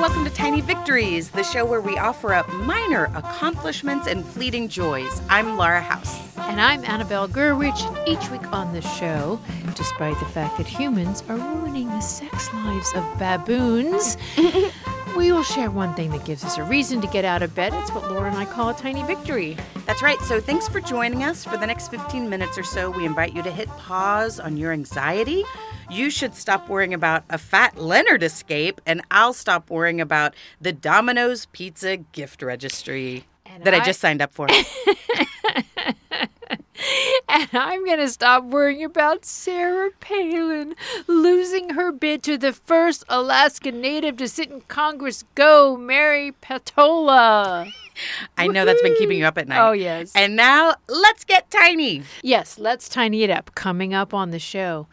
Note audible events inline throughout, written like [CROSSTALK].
and welcome to Tiny Victories, the show where we offer up minor accomplishments and fleeting joys. I'm Laura House. And I'm Annabelle Gurwitch. Each week on the show, despite the fact that humans are ruining the sex lives of baboons, [LAUGHS] we will share one thing that gives us a reason to get out of bed. It's what Laura and I call a tiny victory. That's right. So thanks for joining us. For the next 15 minutes or so, we invite you to hit pause on your anxiety. You should stop worrying about a fat Leonard escape, and I'll stop worrying about the Domino's Pizza gift registry And that I, I- just signed up for. [LAUGHS] And I'm going to stop worrying about Sarah Palin losing her bid to the first Alaska native to sit in Congress. Go, Mary Peltola. I know that's been keeping you up at night. Oh, yes. And now let's get tiny. Yes, let's tiny it up. Coming up on the show.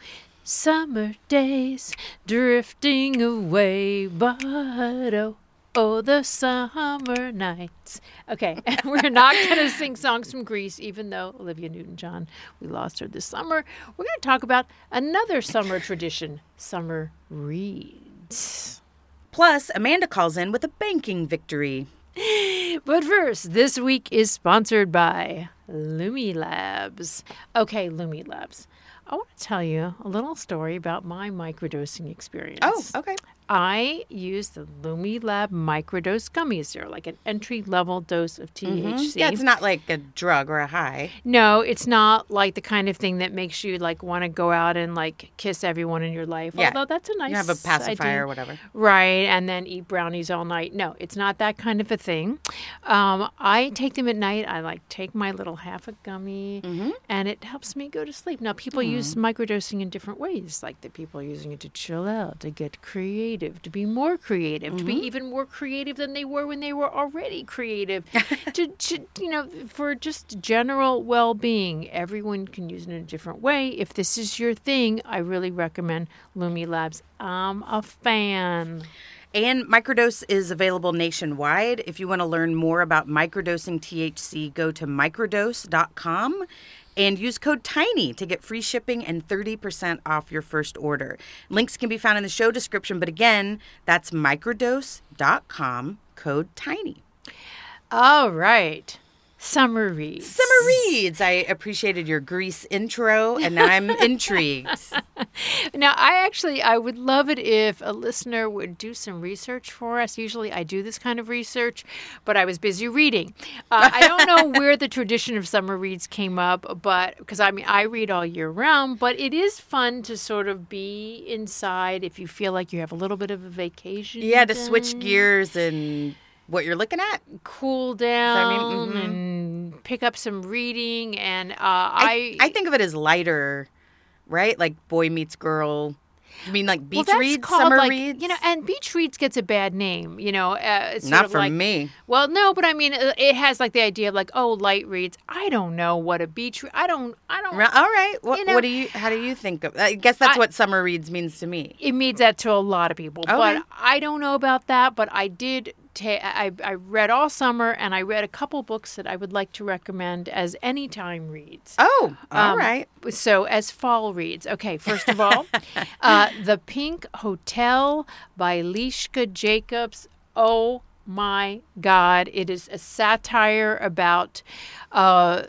Summer days drifting away, but oh, oh, the summer nights. Okay, [LAUGHS] we're not going to sing songs from Grease, even though Olivia Newton John, we lost her this summer. We're going to talk about another summer tradition summer reads. Plus, Amanda calls in with a banking victory. [GASPS] But first, this week is sponsored by Lumi Labs. Okay, Lumi Labs. I want to tell you a little story about my microdosing experience. Oh, okay. I use the Lumi Lab microdose gummies. They're like an entry level dose of THC. Yeah, it's not like a drug or a high. No, it's not like the kind of thing that makes you like want to go out and like kiss everyone in your life. Yeah. Although that's a nice You have a pacifier idea. or whatever. Right, and then eat brownies all night. No, it's not that kind of a thing. Um, I take them at night. I like take my little half a gummy, Mm-hmm. and it helps me go to sleep. Now, people use microdosing in different ways. Like the people are using it to chill out, to get creative, to be more creative, to be Mm-hmm. even more creative than they were when they were already creative. [LAUGHS] to, to you know, for just general well-being, everyone can use it in a different way. If this is your thing, I really recommend Lumi Labs. I'm a fan. And microdose is available nationwide. If you want to learn more about microdosing THC, go to microdose.com and use code TINY to get free shipping and 30% off your first order. Links can be found in the show description, but again, that's microdose.com, code TINY. All right. Summer reads. Summer reads. I appreciated your Grease intro, and I'm [LAUGHS] intrigued. Now, I actually I would love it if a listener would do some research for us. Usually, I do this kind of research, but I was busy reading. Uh, I don't know [LAUGHS] where the tradition of summer reads came up, but because I mean I read all year round, but it is fun to sort of be inside if you feel like you have a little bit of a vacation. Yeah, to switch gears and what you're looking at. cool down mean? Mhm. and pick up some reading and uh, I, I I think of it as lighter, right? Like boy meets girl. You mean like beach well, reads, called, summer like, reads? You know, and beach reads gets a bad name. You know, uh, it's not for like, me. Well, no, but I mean, uh, it has like the idea of like, oh, light reads. I don't know what a beach. Re- I don't. I don't. All right. What, You know- what do you? How do you think of? I guess that's I- what summer reads means to me. It means that to a lot of people, Okay. but I don't know about that. But I did. Ta- I, I read all summer, and I read a couple books that I would like to recommend as anytime reads. Oh, all Um, right. So, as fall reads, okay, first of all, uh, [LAUGHS] The Pink Hotel by Liska Jacobs. Oh my God. It is a satire about, uh,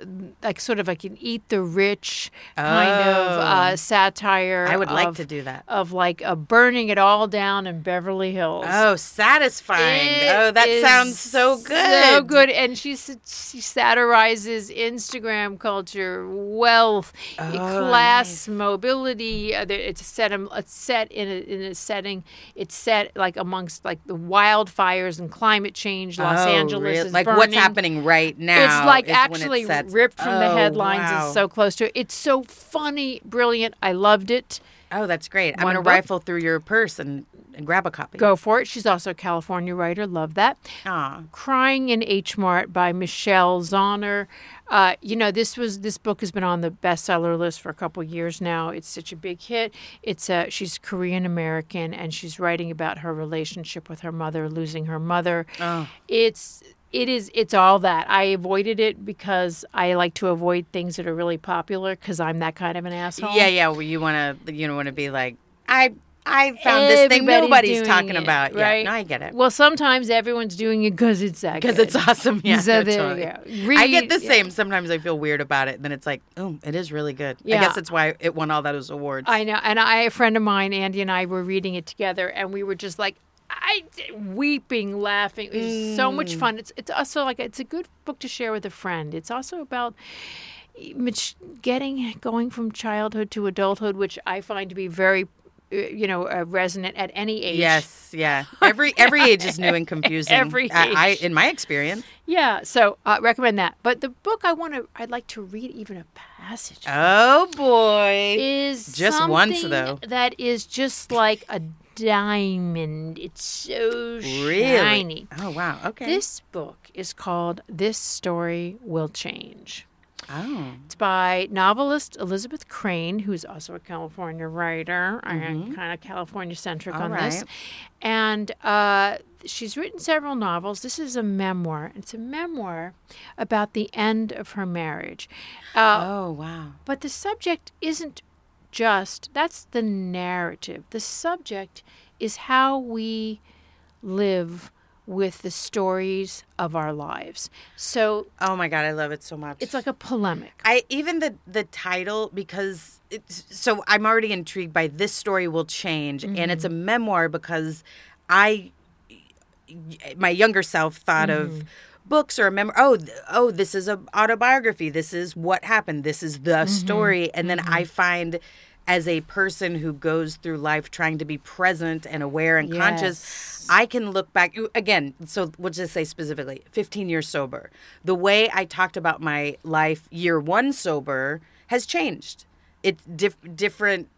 like, sort of like an eat the rich kind of Oh. uh, satire. I would like to do that. Of like uh, burning it all down in Beverly Hills. Oh, satisfying. It oh, that sounds so good. So good. And she, she satirizes Instagram culture, wealth, Oh, class, mobility. Uh, It's set, in- it's set in a, in a setting, it's set like amongst like the wildfires and climate change. Los Oh, Angeles real- is like burning. what's happening right now. It's like is when it actually ripped from the Oh, headlines. wow. It's so close to it. It's so funny, brilliant. I loved it. Oh, that's great. I'm gonna rifle through your purse and, and grab a copy. Go for it. She's also a California writer. Love that. Aw. Crying in H Mart by Michelle Zauner. Uh, you know, this was this book has been on the bestseller list for a couple years now. It's such a big hit. It's a she's Korean American and she's writing about her relationship with her mother, losing her mother. Oh. It's it is it's all that. I avoided it because I like to avoid things that are really popular because I'm that kind of an asshole. Yeah, yeah. Well, you want to, you don't want to be like, I I found this thing nobody's talking it, about. right? Yeah, no, I get it. Well, sometimes everyone's doing it because it's that Because it's awesome. Yeah. So there totally. you go. I get the yeah. same. Sometimes I feel weird about it. And then it's like, oh, it is really good. I guess that's why it won all those awards. I know, and I, a friend of mine, Andy, and I were reading it together, and we were just like, I weeping, laughing. It's was so much Mm. fun. It's it's also like it's a good book to share with a friend. It's also about getting going from childhood to adulthood, which I find to be very, uh, you know, uh, resonant at any age. Yes, yeah. Every every age is new and [LAUGHS] confusing. Every I, I age. in my experience. Yeah. So uh, recommend that. But the book I want to, I'd like to read even a passage. Oh boy. is Just once, though. That is just like a diamond. It's so Really? shiny. Oh wow. Okay. This book is called This Story Will Change. Oh. It's by novelist Elizabeth Crane, who's also a California writer, I'm kind of California centric Mm-hmm. On this. And uh, she's written several novels. This is a memoir. It's a memoir about the end of her marriage. Uh, Oh wow. but the subject isn't just, that's the narrative. The subject is how we live with the stories of our lives. So Oh my god, I love it so much. it's like a polemic. I even the the title because it's so I'm already intrigued by this story will change and it's a mm-hmm. memoir because I my younger self thought of mm-hmm. Books or a memoir oh th- oh this is a autobiography this is what happened this is the mm-hmm. story and then I mm-hmm. find as a person who goes through life trying to be present and aware and conscious I can look back again. So we'll just say specifically, 15 years sober. The way I talked about my life year one sober has changed. It's diff- different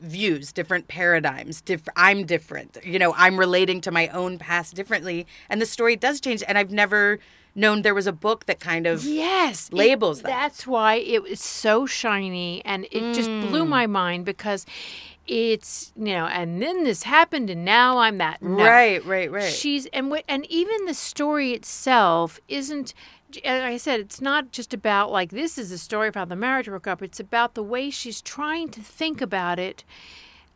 views, different paradigms. Diff- I'm different. You know, I'm relating to my own past differently, and the story does change. And I've never known there was a book that kind of Yes, it- labels that. That's why it was so shiny, and it just blew Mm. my mind because it's you know, and then this happened, and now I'm that. No. right, right, right. She's and wh- and even the story itself isn't. Like I said, it's not just about like this is a story about the marriage broke up. It's about the way she's trying to think about it,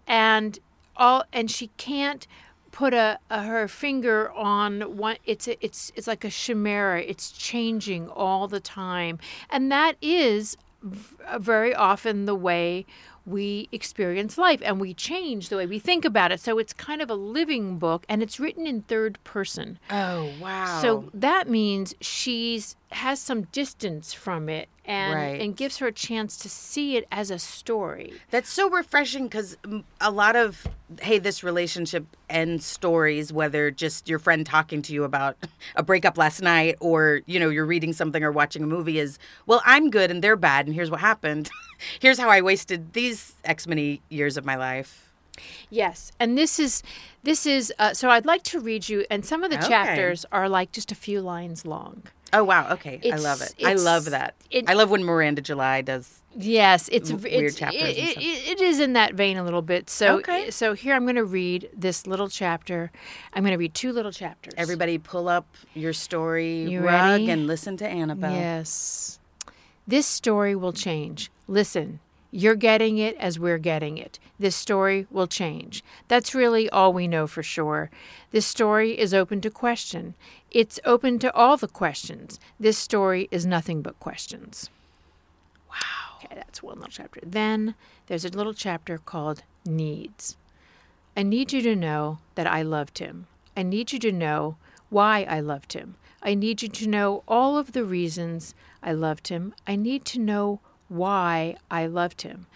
and all and she can't put a, a her finger on one. It's a, it's it's like a chimera. It's changing all the time, and that is v- very often the way we experience life and we change the way we think about it. So it's kind of a living book and it's written in third person. oh wow. So that means she's has some distance from it and Right. and gives her a chance to see it as a story. That's so refreshing because a lot of, hey, this relationship ends stories, whether just your friend talking to you about [LAUGHS] a breakup last night or, you know, you're reading something or watching a movie is, well, I'm good and they're bad and here's what happened. [LAUGHS] here's how I wasted these X many years of my life. Yes, and this is this is uh, so I'd like to read you and some of the Okay. chapters are like just a few lines long. Oh, wow. Okay. I love it. I love that. it- I love when Miranda July does. Yes, it's, W- it's weird chapters It, it, it is in that vein a little bit. So, Okay. Eh, so here I'm going to read this little chapter. I'm going to read two little chapters. Everybody pull up your story You rug ready? and listen to Annabelle. Yes. This story will change. Listen, you're getting it as we're getting it. This story will change. That's really all we know for sure. This story is open to question. It's open to all the questions. This story is nothing but questions. Wow. Okay, that's one little chapter. Then there's a little chapter called Needs. I need you to know that I loved him. I need you to know why I loved him. I need you to know all of the reasons I loved him. I need to know why I loved him.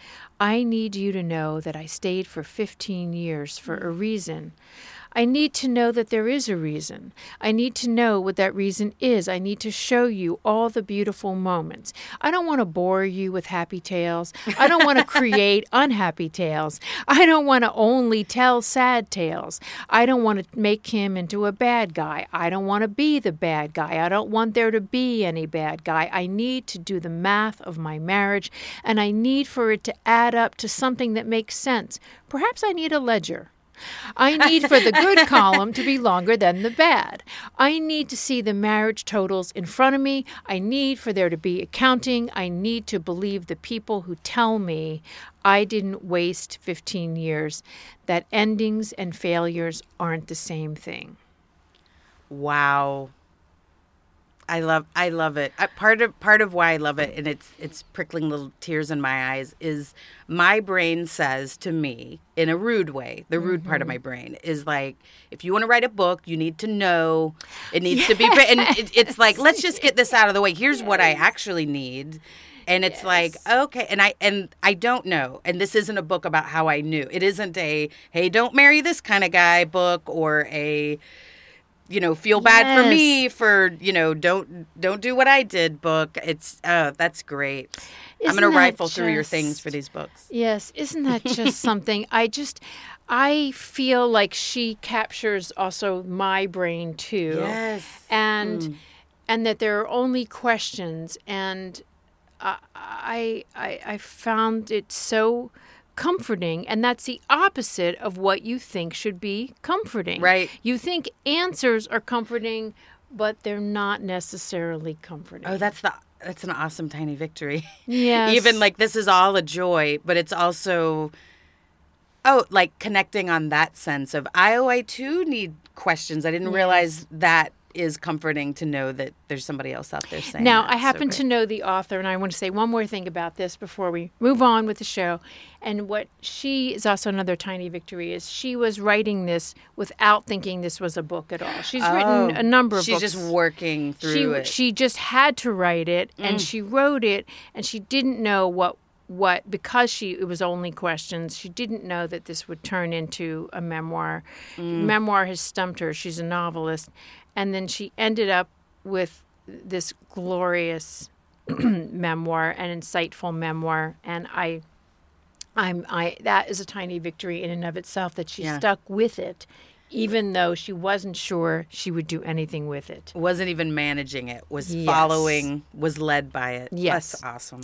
I need you to know that I stayed for 15 years for a reason. I need to know that there is a reason. I need to know what that reason is. I need to show you all the beautiful moments. I don't want to bore you with happy tales. I don't want to create [LAUGHS] unhappy tales. I don't want to only tell sad tales. I don't want to make him into a bad guy. I don't want to be the bad guy. I don't want there to be any bad guy. I need to do the math of my marriage and I need for it to add up to something that makes sense. Perhaps I need a ledger. I need for the good [LAUGHS] column to be longer than the bad. I need to see the marriage totals in front of me. I need for there to be accounting. I need to believe the people who tell me I didn't waste 15 years, that endings and failures aren't the same thing. Wow. I love I love it. I, part of part of why I love it and it's it's prickling little tears in my eyes is my brain says to me in a rude way. The rude part of mm-hmm. my brain is like if you want to write a book, you need to know it needs to be and it, [LAUGHS] it's like let's just get this out of the way. Here's what I actually need. And it's like, okay, and I and I don't know. And this isn't a book about how I knew. It isn't a hey, don't marry this kind of guy book or a you know feel bad for me for you know don't don't do what i did book. It's uh that's great. I'm gonna rifle through your things for these books. Yes, isn't that just [LAUGHS] something? I just, I feel like she captures also my brain too. yes. And and that there are only questions. And I, I I I found it so comforting and that's the opposite of what you think should be comforting. Right. You think answers are comforting but they're not necessarily comforting. oh that's the that's an awesome tiny victory [LAUGHS] yeah even like this is all a joy but it's also oh like connecting on that sense of i oh i too need questions i didn't realize that is comforting to know that there's somebody else out there saying Now. I happen great. to know the author, and I want to say one more thing about this before we move on with the show. And what she is also another tiny victory is she was writing this without thinking this was a book at all. She's Oh, written a number of she's books. She's just working through she it Mm. she just had to write it, and she wrote it, and she didn't know what what because she it was only questions she didn't know that this would turn into a memoir Mm. memoir has stumped her she's a novelist and then she ended up with this glorious [CLEARS THROAT] memoir an insightful memoir and i i'm i that is a tiny victory in and of itself that she Yeah. stuck with it even though she wasn't sure she would do anything with it wasn't even managing it was Yes. following was led by it Yes. that's awesome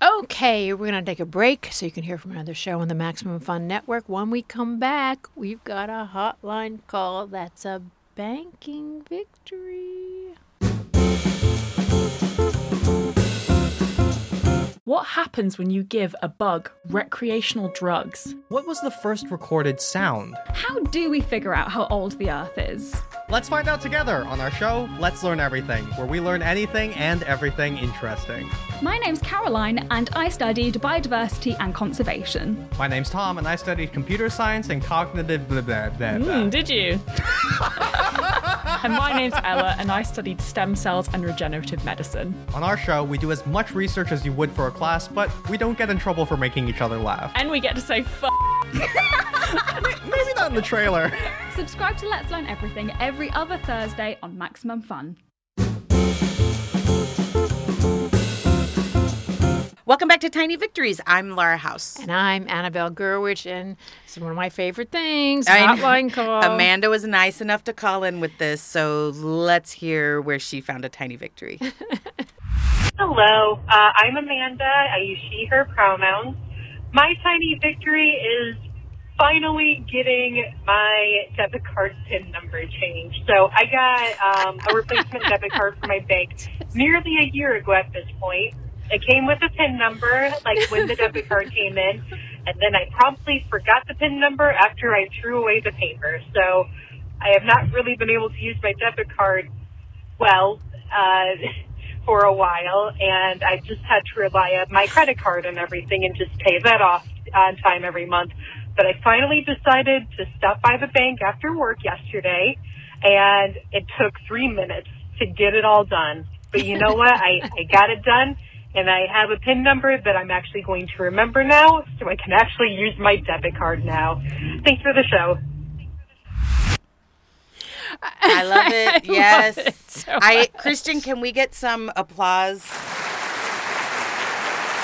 Okay, we're going to take a break so you can hear from another show on the Maximum Fun Network. When we come back, we've got a hotline call that's a banking victory. What happens when you give a bug recreational drugs? What was the first recorded sound? How do we figure out how old the Earth is? Let's find out together on our show, Let's Learn Everything, where we learn anything and everything interesting. My name's Caroline, and I studied biodiversity and conservation. My name's Tom, and I studied computer science and cognitive blah blah blah. blah. Hmm, did you? [LAUGHS] and my name's Ella, and I studied stem cells and regenerative medicine. On our show, we do as much research as you would for a class, but we don't get in trouble for making each other laugh. And we get to say f. [LAUGHS] Maybe not in the trailer. Subscribe to Let's Learn Everything every other Thursday on Maximum Fun. Welcome back to tiny victories i'm laura house And I'm Annabelle Gurwitch, and it's one of my favorite things. Hotline call. amanda was nice enough to call in with this so let's hear where she found a tiny victory [LAUGHS] Hello, uh, I'm Amanda. I use she, her pronouns. My tiny victory is finally getting my debit card PIN number changed. So I got um, a replacement [LAUGHS] debit card for my bank nearly a year ago at this point. It came with a PIN number, like when the debit card came in, and then I promptly forgot the PIN number after I threw away the paper. So I have not really been able to use my debit card well uh, [LAUGHS] for a while, and I just had to rely on my credit card and everything and just pay that off on time every month. But I finally decided to stop by the bank after work yesterday, and it took three minutes to get it all done. But you know what? I, I got it done, and I have a PIN number that I'm actually going to remember now, so I can actually use my debit card now. Thanks for the show. i love it [LAUGHS] I love yes it so i much. christian can we get some applause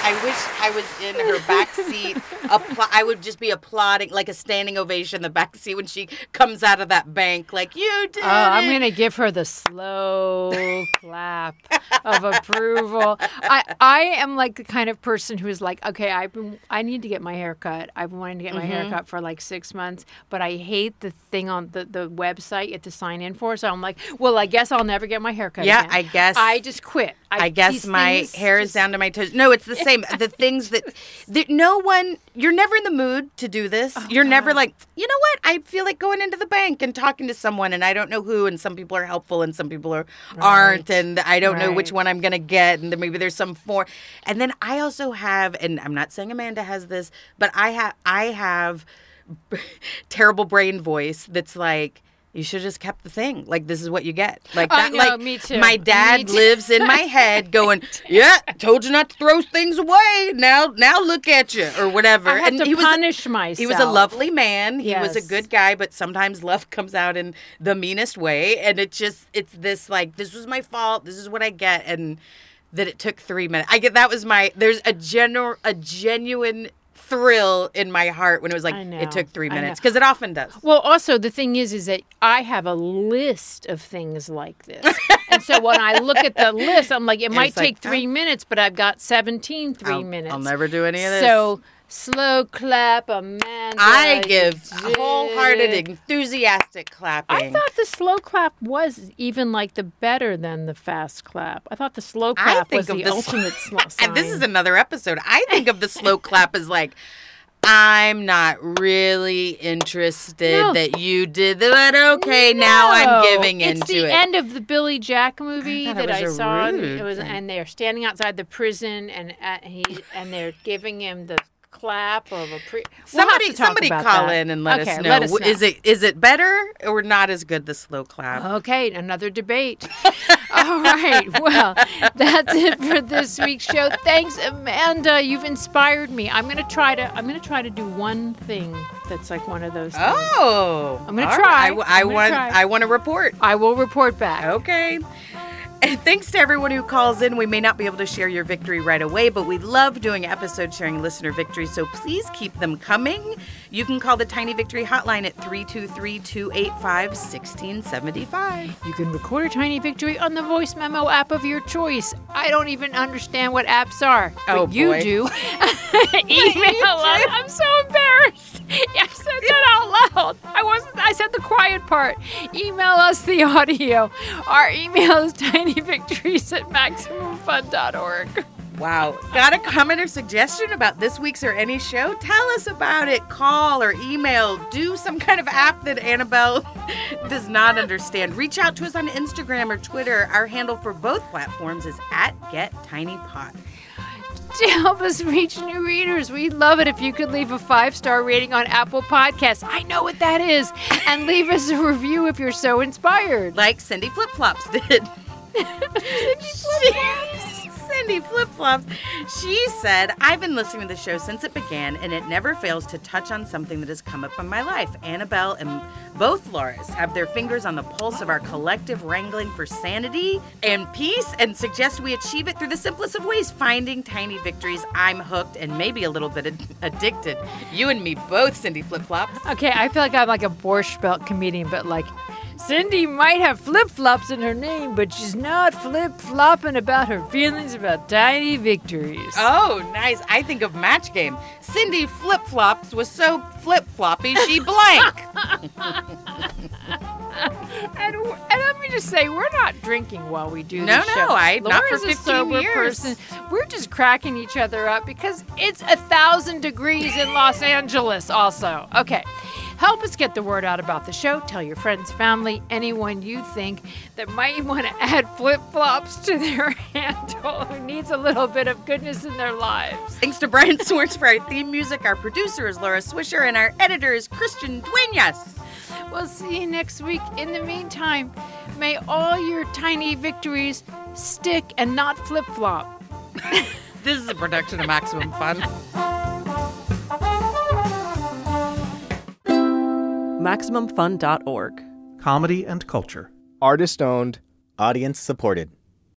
I wish I was in her back seat. Appla- I would just be applauding, like a standing ovation in the back seat when she comes out of that bank. Like you did. Oh, I'm gonna give her the slow clap of approval. I I am like the kind of person who is like, okay, I've been I need to get my hair cut. I've been wanting to get my hair Mm-hmm. cut for like six months, but I hate the thing on the, the website you have to sign in for. So I'm like, well, I guess I'll never get my hair cut. Yeah, again. I guess- I just quit. I guess my hair is just- down to my toes. No, it's the same. [LAUGHS] the things that, that no one, you're never in the mood to do this. Oh, you're never like, you know what? I feel like going into the bank and talking to someone, and I don't know who, and some people are helpful and some people are aren't, and I don't know which one I'm gonna get, and then maybe there's some for. And then I also have, and I'm not saying Amanda has this, but I have, I have [LAUGHS] terrible brain voice that's like. You should have just kept the thing. Like this is what you get. Like I that. know, like me too. My dad too. lives in my head, [LAUGHS] going, "Yeah, told you not to throw things away. Now, now look at you, or whatever." I have and to he was punish myself. he was a lovely man. He was a good guy, but sometimes love [LAUGHS] comes out in the meanest way, and it just it's this like this was my fault. This is what I get, and that it took three minutes. I get that was my there's a general a genuine thrill in my heart when it was like it took three minutes because it often does. Well, also the thing is, is that I have a list of things like this, and so when I look at the list, I'm like, it might like, take three oh. minutes, but I've got 17 three I'll- minutes. I'll never do any of this. So slow clap, Amanda. I give wholehearted, enthusiastic clapping. I thought the slow clap was even like the better than the fast clap. I thought the slow I clap was the the ultimate slow [LAUGHS] And this is another episode. I think of the slow [LAUGHS] clap as like, I'm not really interested No. that you did that, but okay, now I'm giving it's into it. It's the end of the Billy Jack movie it that I saw. It was, and they're standing outside the prison, and uh, he and they're giving him the clap of a pre. We'll somebody, somebody call that. in and let okay, us know. Let us know. Is it is it better or not as good? The slow clap. Okay, another debate. [LAUGHS] All right. Well, that's it for this week's show. Thanks, Amanda. You've inspired me. I'm gonna try to. I'm gonna try to do one thing that's like one of those. Things. Oh, I'm gonna try. right. I, I I'm gonna want. try. I want to report. I will report back. Okay. And thanks to everyone who calls in. We may not be able to share your victory right away, but we love doing episodes sharing listener victories, so please keep them coming. You can call the Tiny Victory Hotline at 323 285 1675. You can record a tiny victory on the voice memo app of your choice. I don't even understand what apps are. But Oh, you do. [LAUGHS] [LAUGHS] Email us. I'm so embarrassed. [LAUGHS] I said that out loud. I wasn't I said the quiet part. Email us the audio. Our email is tinyvictories at maximumfun.org. Wow. Got a comment or suggestion about this week's or any show? Tell us about it. Call or email. Do some kind of app that Annabelle [LAUGHS] does not understand. Reach out to us on Instagram or Twitter. Our handle for both platforms is at GetTinyPod. To help us reach new readers, we'd love it if you could leave a five star rating on Apple Podcasts. I know what that is. And leave us a review if you're so inspired. like Cindy Flip Flops did. [LAUGHS] She- [LAUGHS] Cindy Flip Flops. She said, I've been listening to the show since it began, and it never fails to touch on something that has come up in my life. Annabelle and both Lauras have their fingers on the pulse of our collective wrangling for sanity and peace and suggest we achieve it through the simplest of ways finding tiny victories. I'm hooked and maybe a little bit ad- addicted. You and me both, Cindy Flip Flops. Okay, I feel like I'm like a Borscht Belt comedian, but like Cindy might have flip flops in her name, but she's not flip flopping about her feelings about tiny victories. Oh, nice. I think of match game. Cindy flip flops was so flip floppy she blank. [LAUGHS] [LAUGHS] And, and let me just say, we're not drinking while we do No, this no, no, I- not for Laura's a 15 sober years. person. We're just cracking each other up because it's a thousand degrees in Los Angeles. Also, okay. Help us get the word out about the show. Tell your friends, family, anyone you think that might [LAUGHS] want to add flip flops to their [LAUGHS] handle who needs a little bit of goodness in their lives. Thanks to Brian Swartz for our theme music. Our producer is Laura Swisher, and our editor is Christian Duenas. We'll see you next week. In the meantime, may all your tiny victories stick and not flip flop. [LAUGHS] This is a production of Maximum Fun. MaximumFun.org. Comedy and culture. Artist owned. Audience supported.